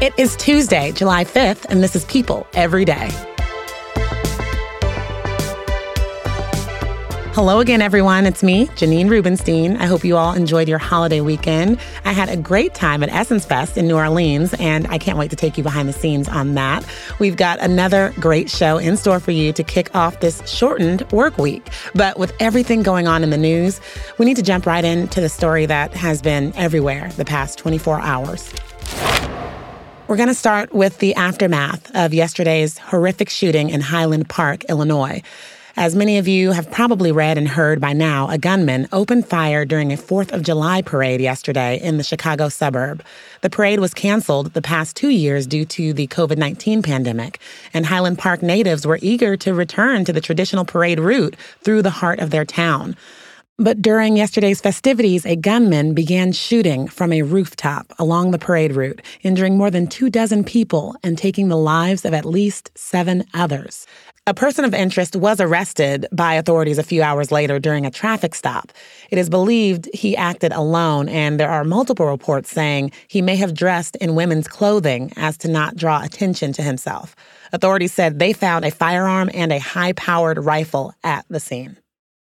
It is Tuesday, July 5th, and this is People Every Day. Hello again, everyone. It's me, Janine Rubenstein. I hope you all enjoyed your holiday weekend. I had a great time at Essence Fest in New Orleans, and I can't wait to take you behind the scenes on that. We've got another great show in store for you to kick off this shortened work week. But with everything going on in the news, we need to jump right into the story that has been everywhere the past 24 hours. We're going to start with the aftermath of yesterday's horrific shooting in Highland Park, Illinois. As many of you have probably read and heard by now, a gunman opened fire during a 4th of July parade yesterday in the Chicago suburb. The parade was canceled the past two years due to the COVID 19 pandemic, and Highland Park natives were eager to return to the traditional parade route through the heart of their town. But during yesterday's festivities, a gunman began shooting from a rooftop along the parade route, injuring more than two dozen people and taking the lives of at least seven others. A person of interest was arrested by authorities a few hours later during a traffic stop. It is believed he acted alone, and there are multiple reports saying he may have dressed in women's clothing as to not draw attention to himself. Authorities said they found a firearm and a high powered rifle at the scene.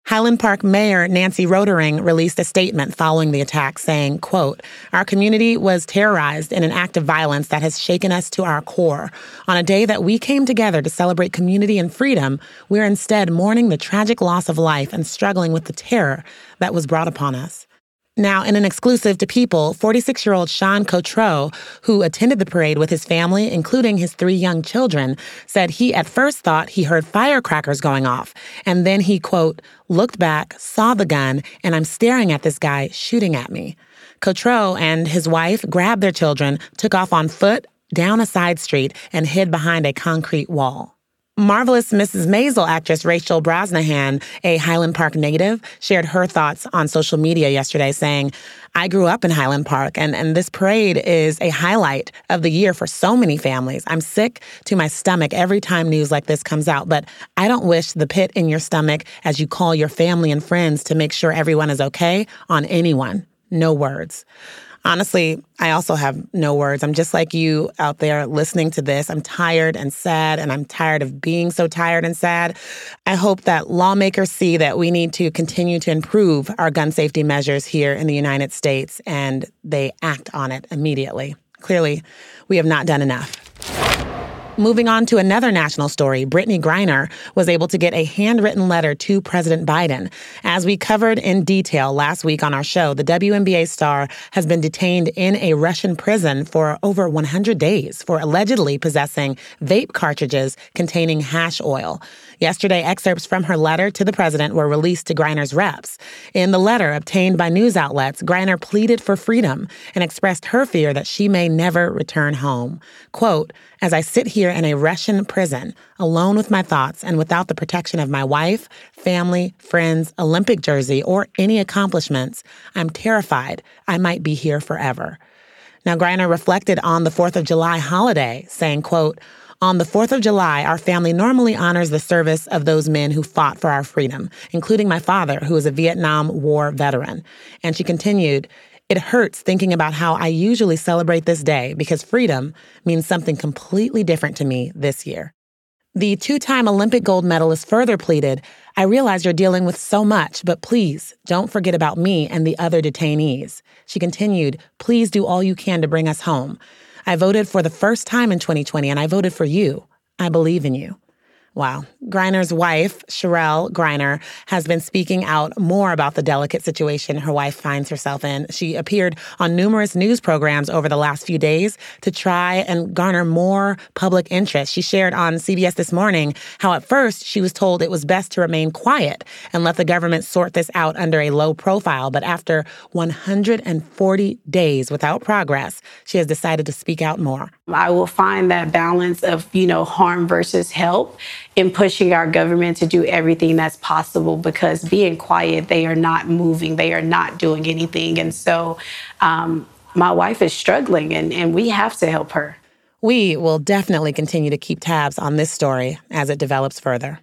Highland Park Mayor Nancy Rotering released a statement following the attack saying, quote, Our community was terrorized in an act of violence that has shaken us to our core. On a day that we came together to celebrate community and freedom, we're instead mourning the tragic loss of life and struggling with the terror that was brought upon us. Now, in an exclusive to People, 46 year old Sean Cotreau, who attended the parade with his family, including his three young children, said he at first thought he heard firecrackers going off. And then he, quote, looked back, saw the gun, and I'm staring at this guy shooting at me. Cotreau and his wife grabbed their children, took off on foot down a side street, and hid behind a concrete wall. Marvelous Mrs. Maisel actress Rachel Brosnahan, a Highland Park native, shared her thoughts on social media yesterday, saying, I grew up in Highland Park, and, and this parade is a highlight of the year for so many families. I'm sick to my stomach every time news like this comes out, but I don't wish the pit in your stomach as you call your family and friends to make sure everyone is okay on anyone. No words. Honestly, I also have no words. I'm just like you out there listening to this. I'm tired and sad, and I'm tired of being so tired and sad. I hope that lawmakers see that we need to continue to improve our gun safety measures here in the United States and they act on it immediately. Clearly, we have not done enough. Moving on to another national story, Brittney Griner was able to get a handwritten letter to President Biden. As we covered in detail last week on our show, the WNBA star has been detained in a Russian prison for over 100 days for allegedly possessing vape cartridges containing hash oil. Yesterday, excerpts from her letter to the president were released to Griner's reps. In the letter obtained by news outlets, Griner pleaded for freedom and expressed her fear that she may never return home. Quote, as I sit here in a Russian prison, alone with my thoughts and without the protection of my wife, family, friends, Olympic jersey, or any accomplishments, I'm terrified I might be here forever. Now, Griner reflected on the 4th of July holiday, saying, quote, on the 4th of July, our family normally honors the service of those men who fought for our freedom, including my father, who is a Vietnam War veteran. And she continued, it hurts thinking about how I usually celebrate this day because freedom means something completely different to me this year. The two time Olympic gold medalist further pleaded I realize you're dealing with so much, but please don't forget about me and the other detainees. She continued, Please do all you can to bring us home. I voted for the first time in 2020 and I voted for you. I believe in you. Wow. Griner's wife, Cherelle Griner, has been speaking out more about the delicate situation her wife finds herself in. She appeared on numerous news programs over the last few days to try and garner more public interest. She shared on CBS this morning how at first she was told it was best to remain quiet and let the government sort this out under a low profile. But after 140 days without progress, she has decided to speak out more. I will find that balance of, you know, harm versus help in pushing our government to do everything that's possible because being quiet, they are not moving, they are not doing anything. And so um, my wife is struggling and, and we have to help her. We will definitely continue to keep tabs on this story as it develops further.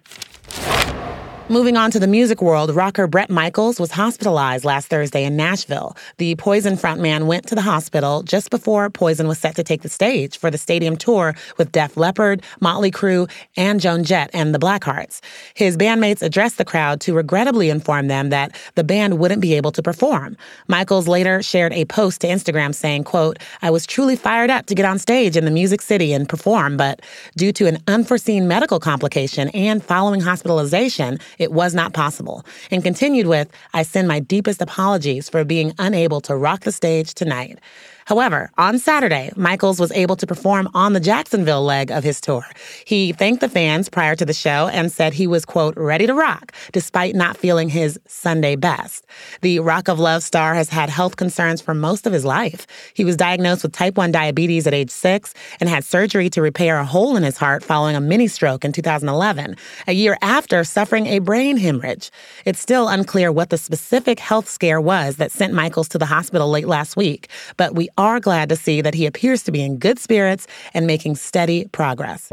Moving on to the music world, rocker Bret Michaels was hospitalized last Thursday in Nashville. The Poison frontman went to the hospital just before Poison was set to take the stage for the stadium tour with Def Leppard, Motley Crue, and Joan Jett and the Blackhearts. His bandmates addressed the crowd to regrettably inform them that the band wouldn't be able to perform. Michaels later shared a post to Instagram saying, quote, I was truly fired up to get on stage in the Music City and perform, but due to an unforeseen medical complication and following hospitalization, it was not possible, and continued with, I send my deepest apologies for being unable to rock the stage tonight. However, on Saturday, Michaels was able to perform on the Jacksonville leg of his tour. He thanked the fans prior to the show and said he was, quote, ready to rock, despite not feeling his Sunday best. The Rock of Love star has had health concerns for most of his life. He was diagnosed with type 1 diabetes at age six and had surgery to repair a hole in his heart following a mini stroke in 2011, a year after suffering a brain hemorrhage. It's still unclear what the specific health scare was that sent Michaels to the hospital late last week, but we are glad to see that he appears to be in good spirits and making steady progress.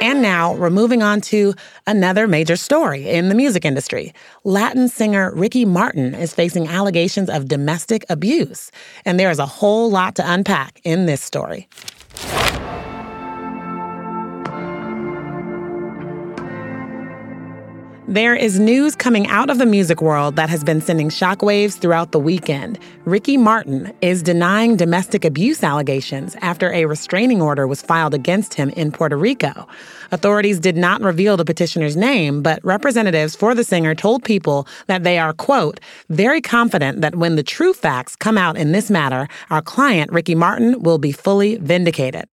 And now we're moving on to another major story in the music industry. Latin singer Ricky Martin is facing allegations of domestic abuse. And there is a whole lot to unpack in this story. There is news coming out of the music world that has been sending shockwaves throughout the weekend. Ricky Martin is denying domestic abuse allegations after a restraining order was filed against him in Puerto Rico. Authorities did not reveal the petitioner's name, but representatives for the singer told people that they are, quote, very confident that when the true facts come out in this matter, our client, Ricky Martin, will be fully vindicated.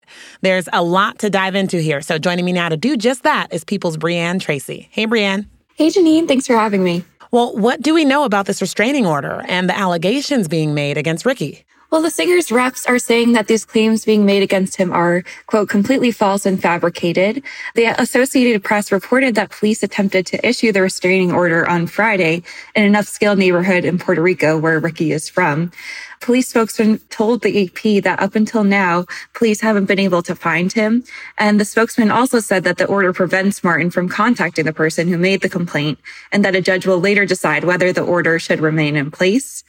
There's a lot to dive into here, so joining me now to do just that is People's Brianne Tracy. Hey, Brianne. Hey, Janine. Thanks for having me. Well, what do we know about this restraining order and the allegations being made against Ricky? Well, the singer's reps are saying that these claims being made against him are, quote, completely false and fabricated. The Associated Press reported that police attempted to issue the restraining order on Friday in an upscale neighborhood in Puerto Rico where Ricky is from. Police spokesman told the AP that up until now, police haven't been able to find him. And the spokesman also said that the order prevents Martin from contacting the person who made the complaint and that a judge will later decide whether the order should remain in place.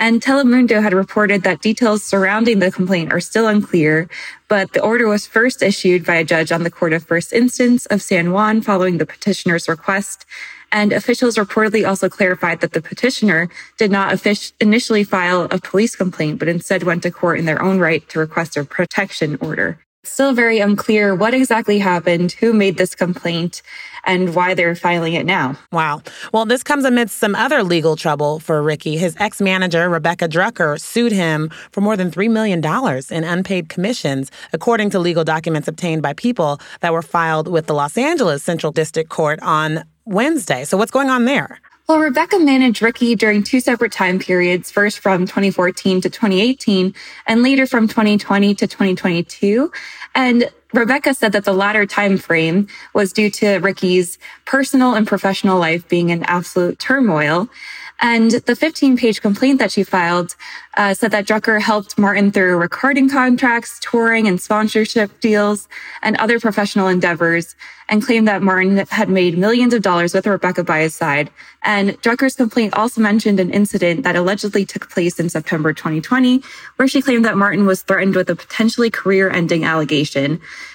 And Telemundo had reported that details surrounding the complaint are still unclear, but the order was first issued by a judge on the Court of First Instance of San Juan following the petitioner's request. And officials reportedly also clarified that the petitioner did not initially file a police complaint, but instead went to court in their own right to request a protection order. Still very unclear what exactly happened, who made this complaint, and why they're filing it now. Wow. Well, this comes amidst some other legal trouble for Ricky. His ex manager, Rebecca Drucker, sued him for more than $3 million in unpaid commissions, according to legal documents obtained by people that were filed with the Los Angeles Central District Court on Wednesday. So, what's going on there? Well, Rebecca managed Ricky during two separate time periods, first from 2014 to 2018, and later from 2020 to 2022. And Rebecca said that the latter time frame was due to Ricky's personal and professional life being in absolute turmoil. And the 15 page complaint that she filed uh, said that Drucker helped Martin through recording contracts, touring and sponsorship deals, and other professional endeavors, and claimed that Martin had made millions of dollars with Rebecca by his side. And Drucker's complaint also mentioned an incident that allegedly took place in September 2020, where she claimed that Martin was threatened with a potentially career ending allegation.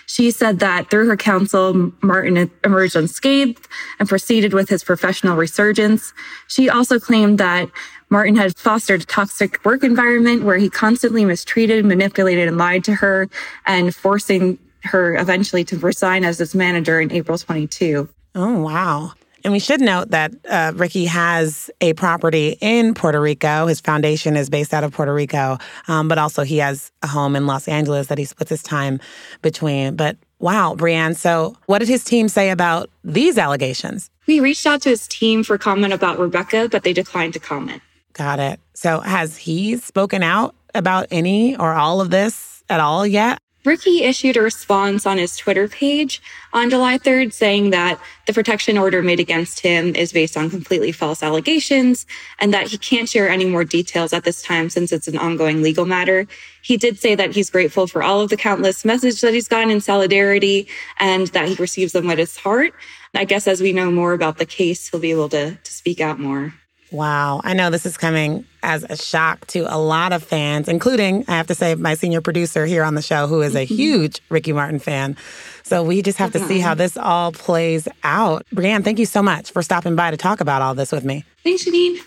She said that through her counsel, Martin emerged unscathed and proceeded with his professional resurgence. She also claimed that Martin had fostered a toxic work environment where he constantly mistreated, manipulated, and lied to her, and forcing her eventually to resign as his manager in April 22. Oh, wow. And we should note that uh, Ricky has a property in Puerto Rico. His foundation is based out of Puerto Rico, um, but also he has a home in Los Angeles that he splits his time between. But wow, Brianne, so what did his team say about these allegations? We reached out to his team for comment about Rebecca, but they declined to comment. Got it. So has he spoken out about any or all of this at all yet? Ricky issued a response on his Twitter page on July 3rd saying that the protection order made against him is based on completely false allegations and that he can't share any more details at this time since it's an ongoing legal matter. He did say that he's grateful for all of the countless messages that he's gotten in solidarity and that he receives them with his heart. I guess as we know more about the case, he'll be able to, to speak out more. Wow. I know this is coming as a shock to a lot of fans, including, I have to say, my senior producer here on the show, who is a mm-hmm. huge Ricky Martin fan. So we just have to see how this all plays out. Brianne, thank you so much for stopping by to talk about all this with me. Thanks, Janine.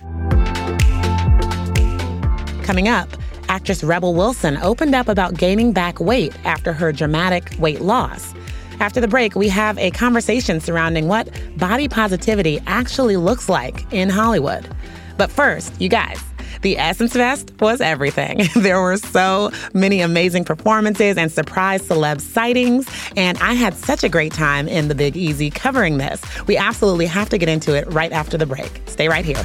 Coming up, actress Rebel Wilson opened up about gaining back weight after her dramatic weight loss. After the break, we have a conversation surrounding what body positivity actually looks like in Hollywood. But first, you guys, the Essence Fest was everything. There were so many amazing performances and surprise celeb sightings, and I had such a great time in the Big Easy covering this. We absolutely have to get into it right after the break. Stay right here.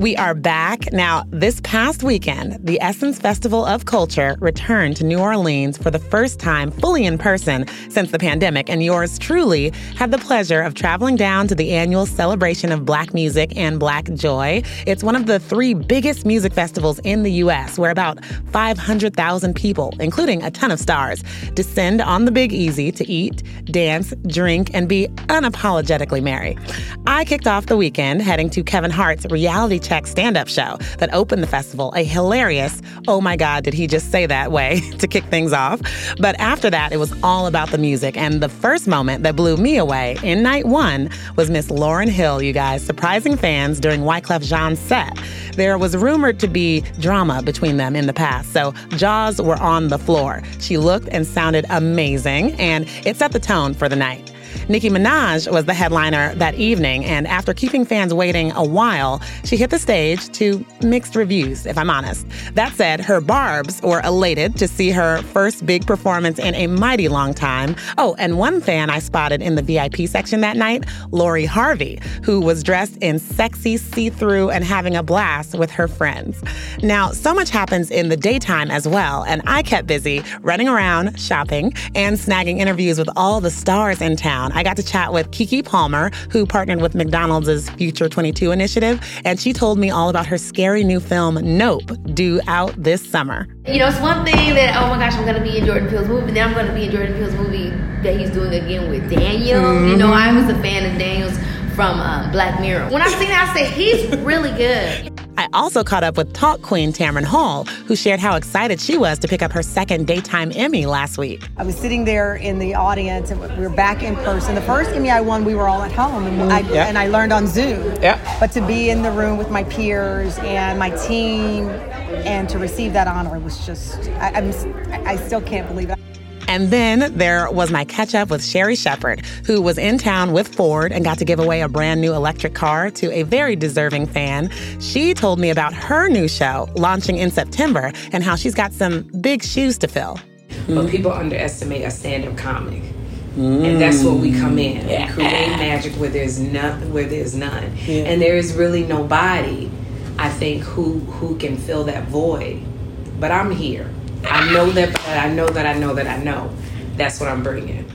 We are back. Now, this past weekend, the Essence Festival of Culture returned to New Orleans for the first time fully in person since the pandemic, and yours truly had the pleasure of traveling down to the annual celebration of Black music and Black joy. It's one of the three biggest music festivals in the U.S., where about 500,000 people, including a ton of stars, descend on the Big Easy to eat, dance, drink, and be unapologetically merry. I kicked off the weekend heading to Kevin Hart's reality Check stand up show that opened the festival. A hilarious, oh my God, did he just say that way to kick things off? But after that, it was all about the music. And the first moment that blew me away in night one was Miss Lauryn Hill, you guys, surprising fans during Wyclef Jean's set. There was rumored to be drama between them in the past, so jaws were on the floor. She looked and sounded amazing, and it set the tone for the night. Nicki Minaj was the headliner that evening, and after keeping fans waiting a while, she hit the stage to mixed reviews, if I'm honest. That said, her Barbs were elated to see her first big performance in a mighty long time. Oh, and one fan I spotted in the VIP section that night, Lori Harvey, who was dressed in sexy see through and having a blast with her friends. Now, so much happens in the daytime as well, and I kept busy running around, shopping, and snagging interviews with all the stars in town. I got to chat with Keke Palmer, who partnered with McDonald's Future 22 initiative, and she told me all about her scary new film, Nope, due out this summer. You know, it's one thing that, oh my gosh, I'm going to be in Jordan Peele's movie, then I'm going to be in Jordan Peele's movie that he's doing again with Daniel. Mm-hmm. You know, I was a fan of Daniel's from uh, Black Mirror. When I seen it, I said, he's really good. I also caught up with talk queen Tamron Hall, who shared how excited she was to pick up her second daytime Emmy last week. I was sitting there in the audience, and we were back in person. The first Emmy I won, we were all at home, and, I, yeah. and I learned on Zoom. Yeah. But to be in the room with my peers and my team, and to receive that honor was just, I, I'm, I still can't believe it. And then there was my catch up with Sherri Shepherd, who was in town with Ford and got to give away a brand new electric car to a very deserving fan. She told me about her new show launching in September and how she's got some big shoes to fill. But people underestimate a stand up comic. Mm. And that's what we come in. Yeah. We create magic where there's none where there's none. Yeah. And there is really nobody, I think, who who can fill that void. But I'm here. I know that, I know that I know that I know. That's what I'm bringing.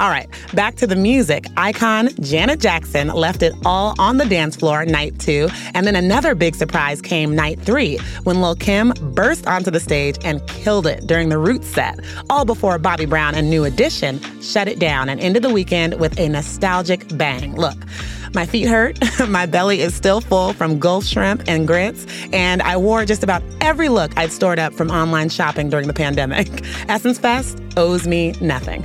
All right, back to the music. Icon Janet Jackson left it all on the dance floor night two, and then another big surprise came night three when Lil Kim burst onto the stage and killed it during the Roots set, all before Bobby Brown and New Edition shut it down and ended the weekend with a nostalgic bang. Look, my feet hurt. My belly is still full from Gulf shrimp and grits. And I wore just about every look I'd stored up from online shopping during the pandemic. Essence Fest owes me nothing.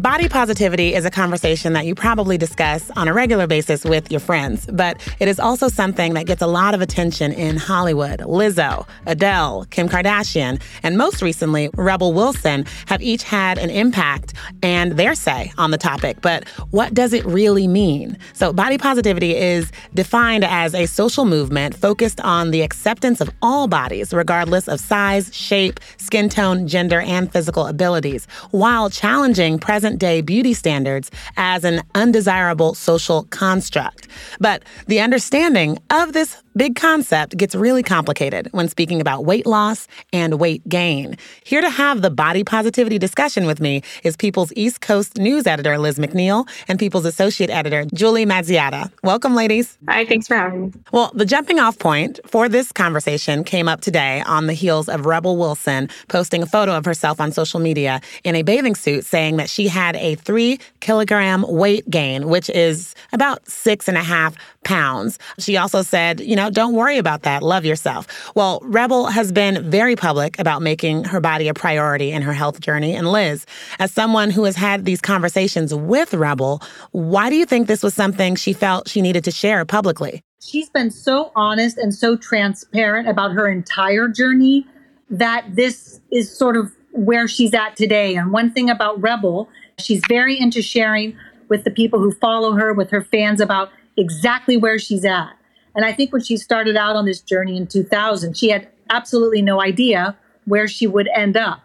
Body positivity is a conversation that you probably discuss on a regular basis with your friends, but it is also something that gets a lot of attention in Hollywood. Lizzo, Adele, Kim Kardashian, and most recently, Rebel Wilson have each had an impact and their say on the topic. But what does it really mean? So, body positivity is defined as a social movement focused on the acceptance of all bodies, regardless of size, shape, skin tone, gender, and physical abilities, while challenging present present day beauty standards as an undesirable social construct. But the understanding of this big concept gets really complicated when speaking about weight loss and weight gain. Here to have the body positivity discussion with me is People's East Coast news editor Liz McNeil and People's associate editor Julie Mazziotta. Welcome, ladies. Hi, thanks for having me. Well, the jumping off point for this conversation came up today on the heels of Rebel Wilson posting a photo of herself on social media in a bathing suit saying that she had a three kilogram weight gain, which is about six and a half pounds. She also said, you know, don't worry about that. Love yourself. Well, Rebel has been very public about making her body a priority in her health journey. And Liz, as someone who has had these conversations with Rebel, why do you think this was something she felt she needed to share publicly? She's been so honest and so transparent about her entire journey that this is sort of where she's at today. And one thing about Rebel, she's very into sharing with the people who follow her, with her fans about exactly where she's at. And I think when she started out on this journey in 2000, she had absolutely no idea where she would end up.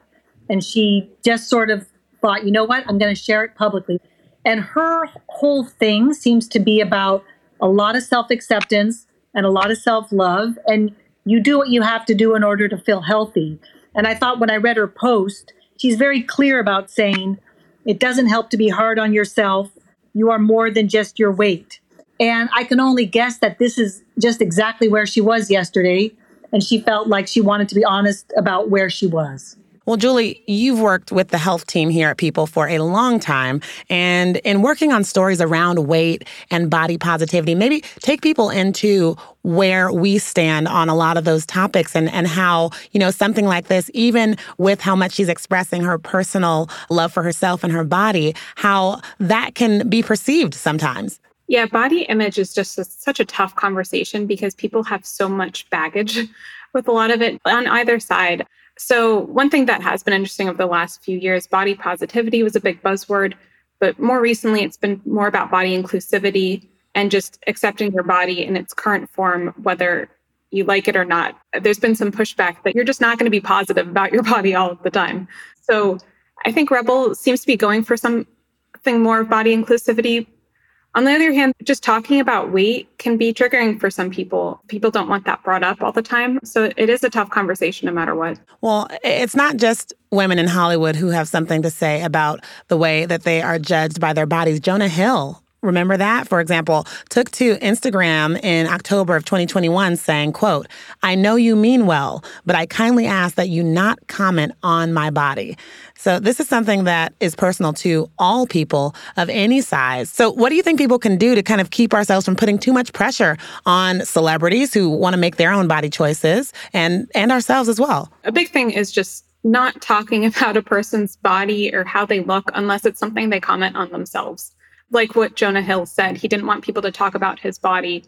And she just sort of thought, you know what, I'm going to share it publicly. And her whole thing seems to be about a lot of self acceptance and a lot of self love. And you do what you have to do in order to feel healthy. And I thought when I read her post, she's very clear about saying it doesn't help to be hard on yourself. You are more than just your weight. And I can only guess that this is just exactly where she was yesterday. And she felt like she wanted to be honest about where she was. Well, Julie, you've worked with the health team here at People for a long time. And in working on stories around weight and body positivity, maybe take people into where we stand on a lot of those topics and, and how, you know, something like this, even with how much she's expressing her personal love for herself and her body, how that can be perceived sometimes. Yeah, body image is just a, such a tough conversation because people have so much baggage with a lot of it on either side. So, one thing that has been interesting over the last few years, body positivity was a big buzzword, but more recently it's been more about body inclusivity and just accepting your body in its current form, whether you like it or not. There's been some pushback that you're just not going to be positive about your body all of the time. So, I think Rebel seems to be going for something more of body inclusivity, on the other hand, just talking about weight can be triggering for some people. People don't want that brought up all the time. So it is a tough conversation no matter what. Well, it's not just women in Hollywood who have something to say about the way that they are judged by their bodies. Jonah Hill Remember that? For example, took to Instagram in October of 2021 saying, quote, I know you mean well, but I kindly ask that you not comment on my body. So this is something that is personal to all people of any size. So what do you think people can do to kind of keep ourselves from putting too much pressure on celebrities who want to make their own body choices and and ourselves as well? A big thing is just not talking about a person's body or how they look unless it's something they comment on themselves like what Jonah Hill said, he didn't want people to talk about his body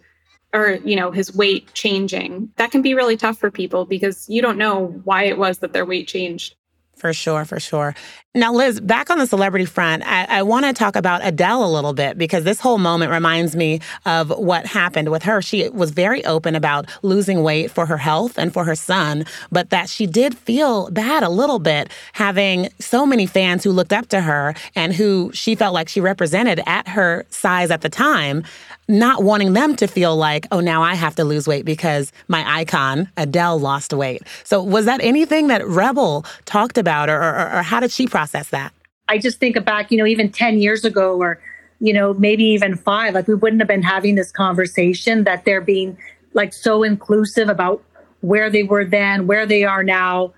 or, you know, his weight changing. That can be really tough for people because you don't know why it was that their weight changed. For sure, for sure. Now, Liz, back on the celebrity front, I, I want to talk about Adele a little bit because this whole moment reminds me of what happened with her. She was very open about losing weight for her health and for her son, but that she did feel bad a little bit having so many fans who looked up to her and who she felt like she represented at her size at the time not wanting them to feel like, oh, now I have to lose weight because my icon, Adele, lost weight. So, was that anything that Rebel talked about, or, or, or how did she process that? I just think back, you know, even 10 years ago, or, you know, maybe even five, like we wouldn't have been having this conversation that they're being like so inclusive about where they were then, where they are now,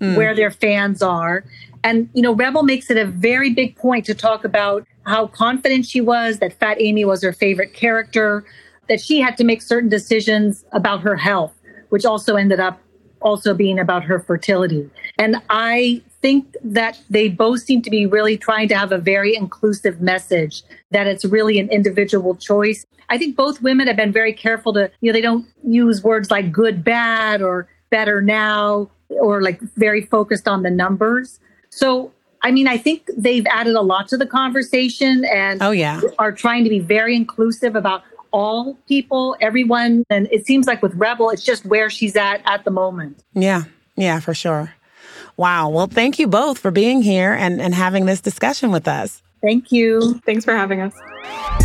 mm. where their fans are. And, you know, Rebel makes it a very big point to talk about how confident she was, that Fat Amy was her favorite character, that she had to make certain decisions about her health, which also ended up also being about her fertility. And I think that they both seem to be really trying to have a very inclusive message that it's really an individual choice. I think both women have been very careful to, you know, they don't use words like good, bad, or better now, or like very focused on the numbers. So, I mean, I think they've added a lot to the conversation and oh, yeah. are trying to be very inclusive about all people, everyone. And it seems like with Rebel, it's just where she's at at the moment. Yeah, yeah, for sure. Wow. Well, thank you both for being here and, and having this discussion with us. Thank you. Thanks for having us.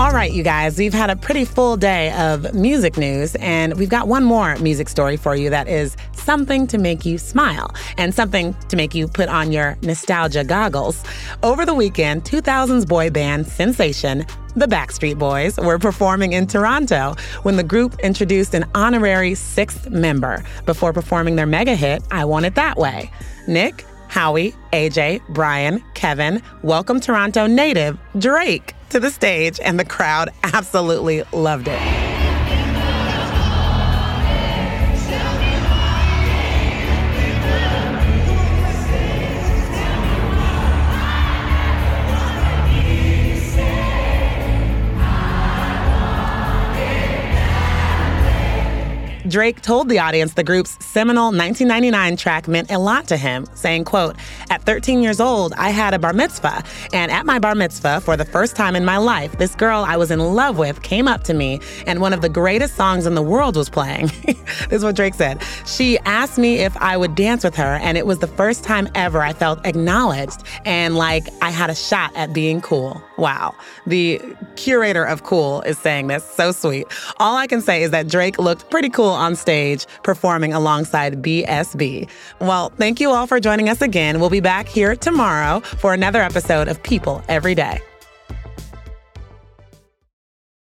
All right, you guys, we've had a pretty full day of music news, and we've got one more music story for you that is something to make you smile and something to make you put on your nostalgia goggles. Over the weekend, 2000s boy band sensation the Backstreet Boys were performing in Toronto when the group introduced an honorary sixth member before performing their mega hit, I Want It That Way. Nick, Howie, AJ, Brian, Kevin, welcome Toronto native Drake to the stage, and the crowd absolutely loved it. Drake told the audience the group's seminal 1999 track meant a lot to him, saying, quote, At 13 years old, I had a bar mitzvah, and at my bar mitzvah, for the first time in my life, this girl I was in love with came up to me, and one of the greatest songs in the world was playing. this is what Drake said. She asked me if I would dance with her, and it was the first time ever I felt acknowledged and like I had a shot at being cool. Wow. The curator of cool is saying this. So sweet. All I can say is that Drake looked pretty cool on stage performing alongside BSB. Well, thank you all for joining us again. We'll be back here tomorrow for another episode of People Every Day.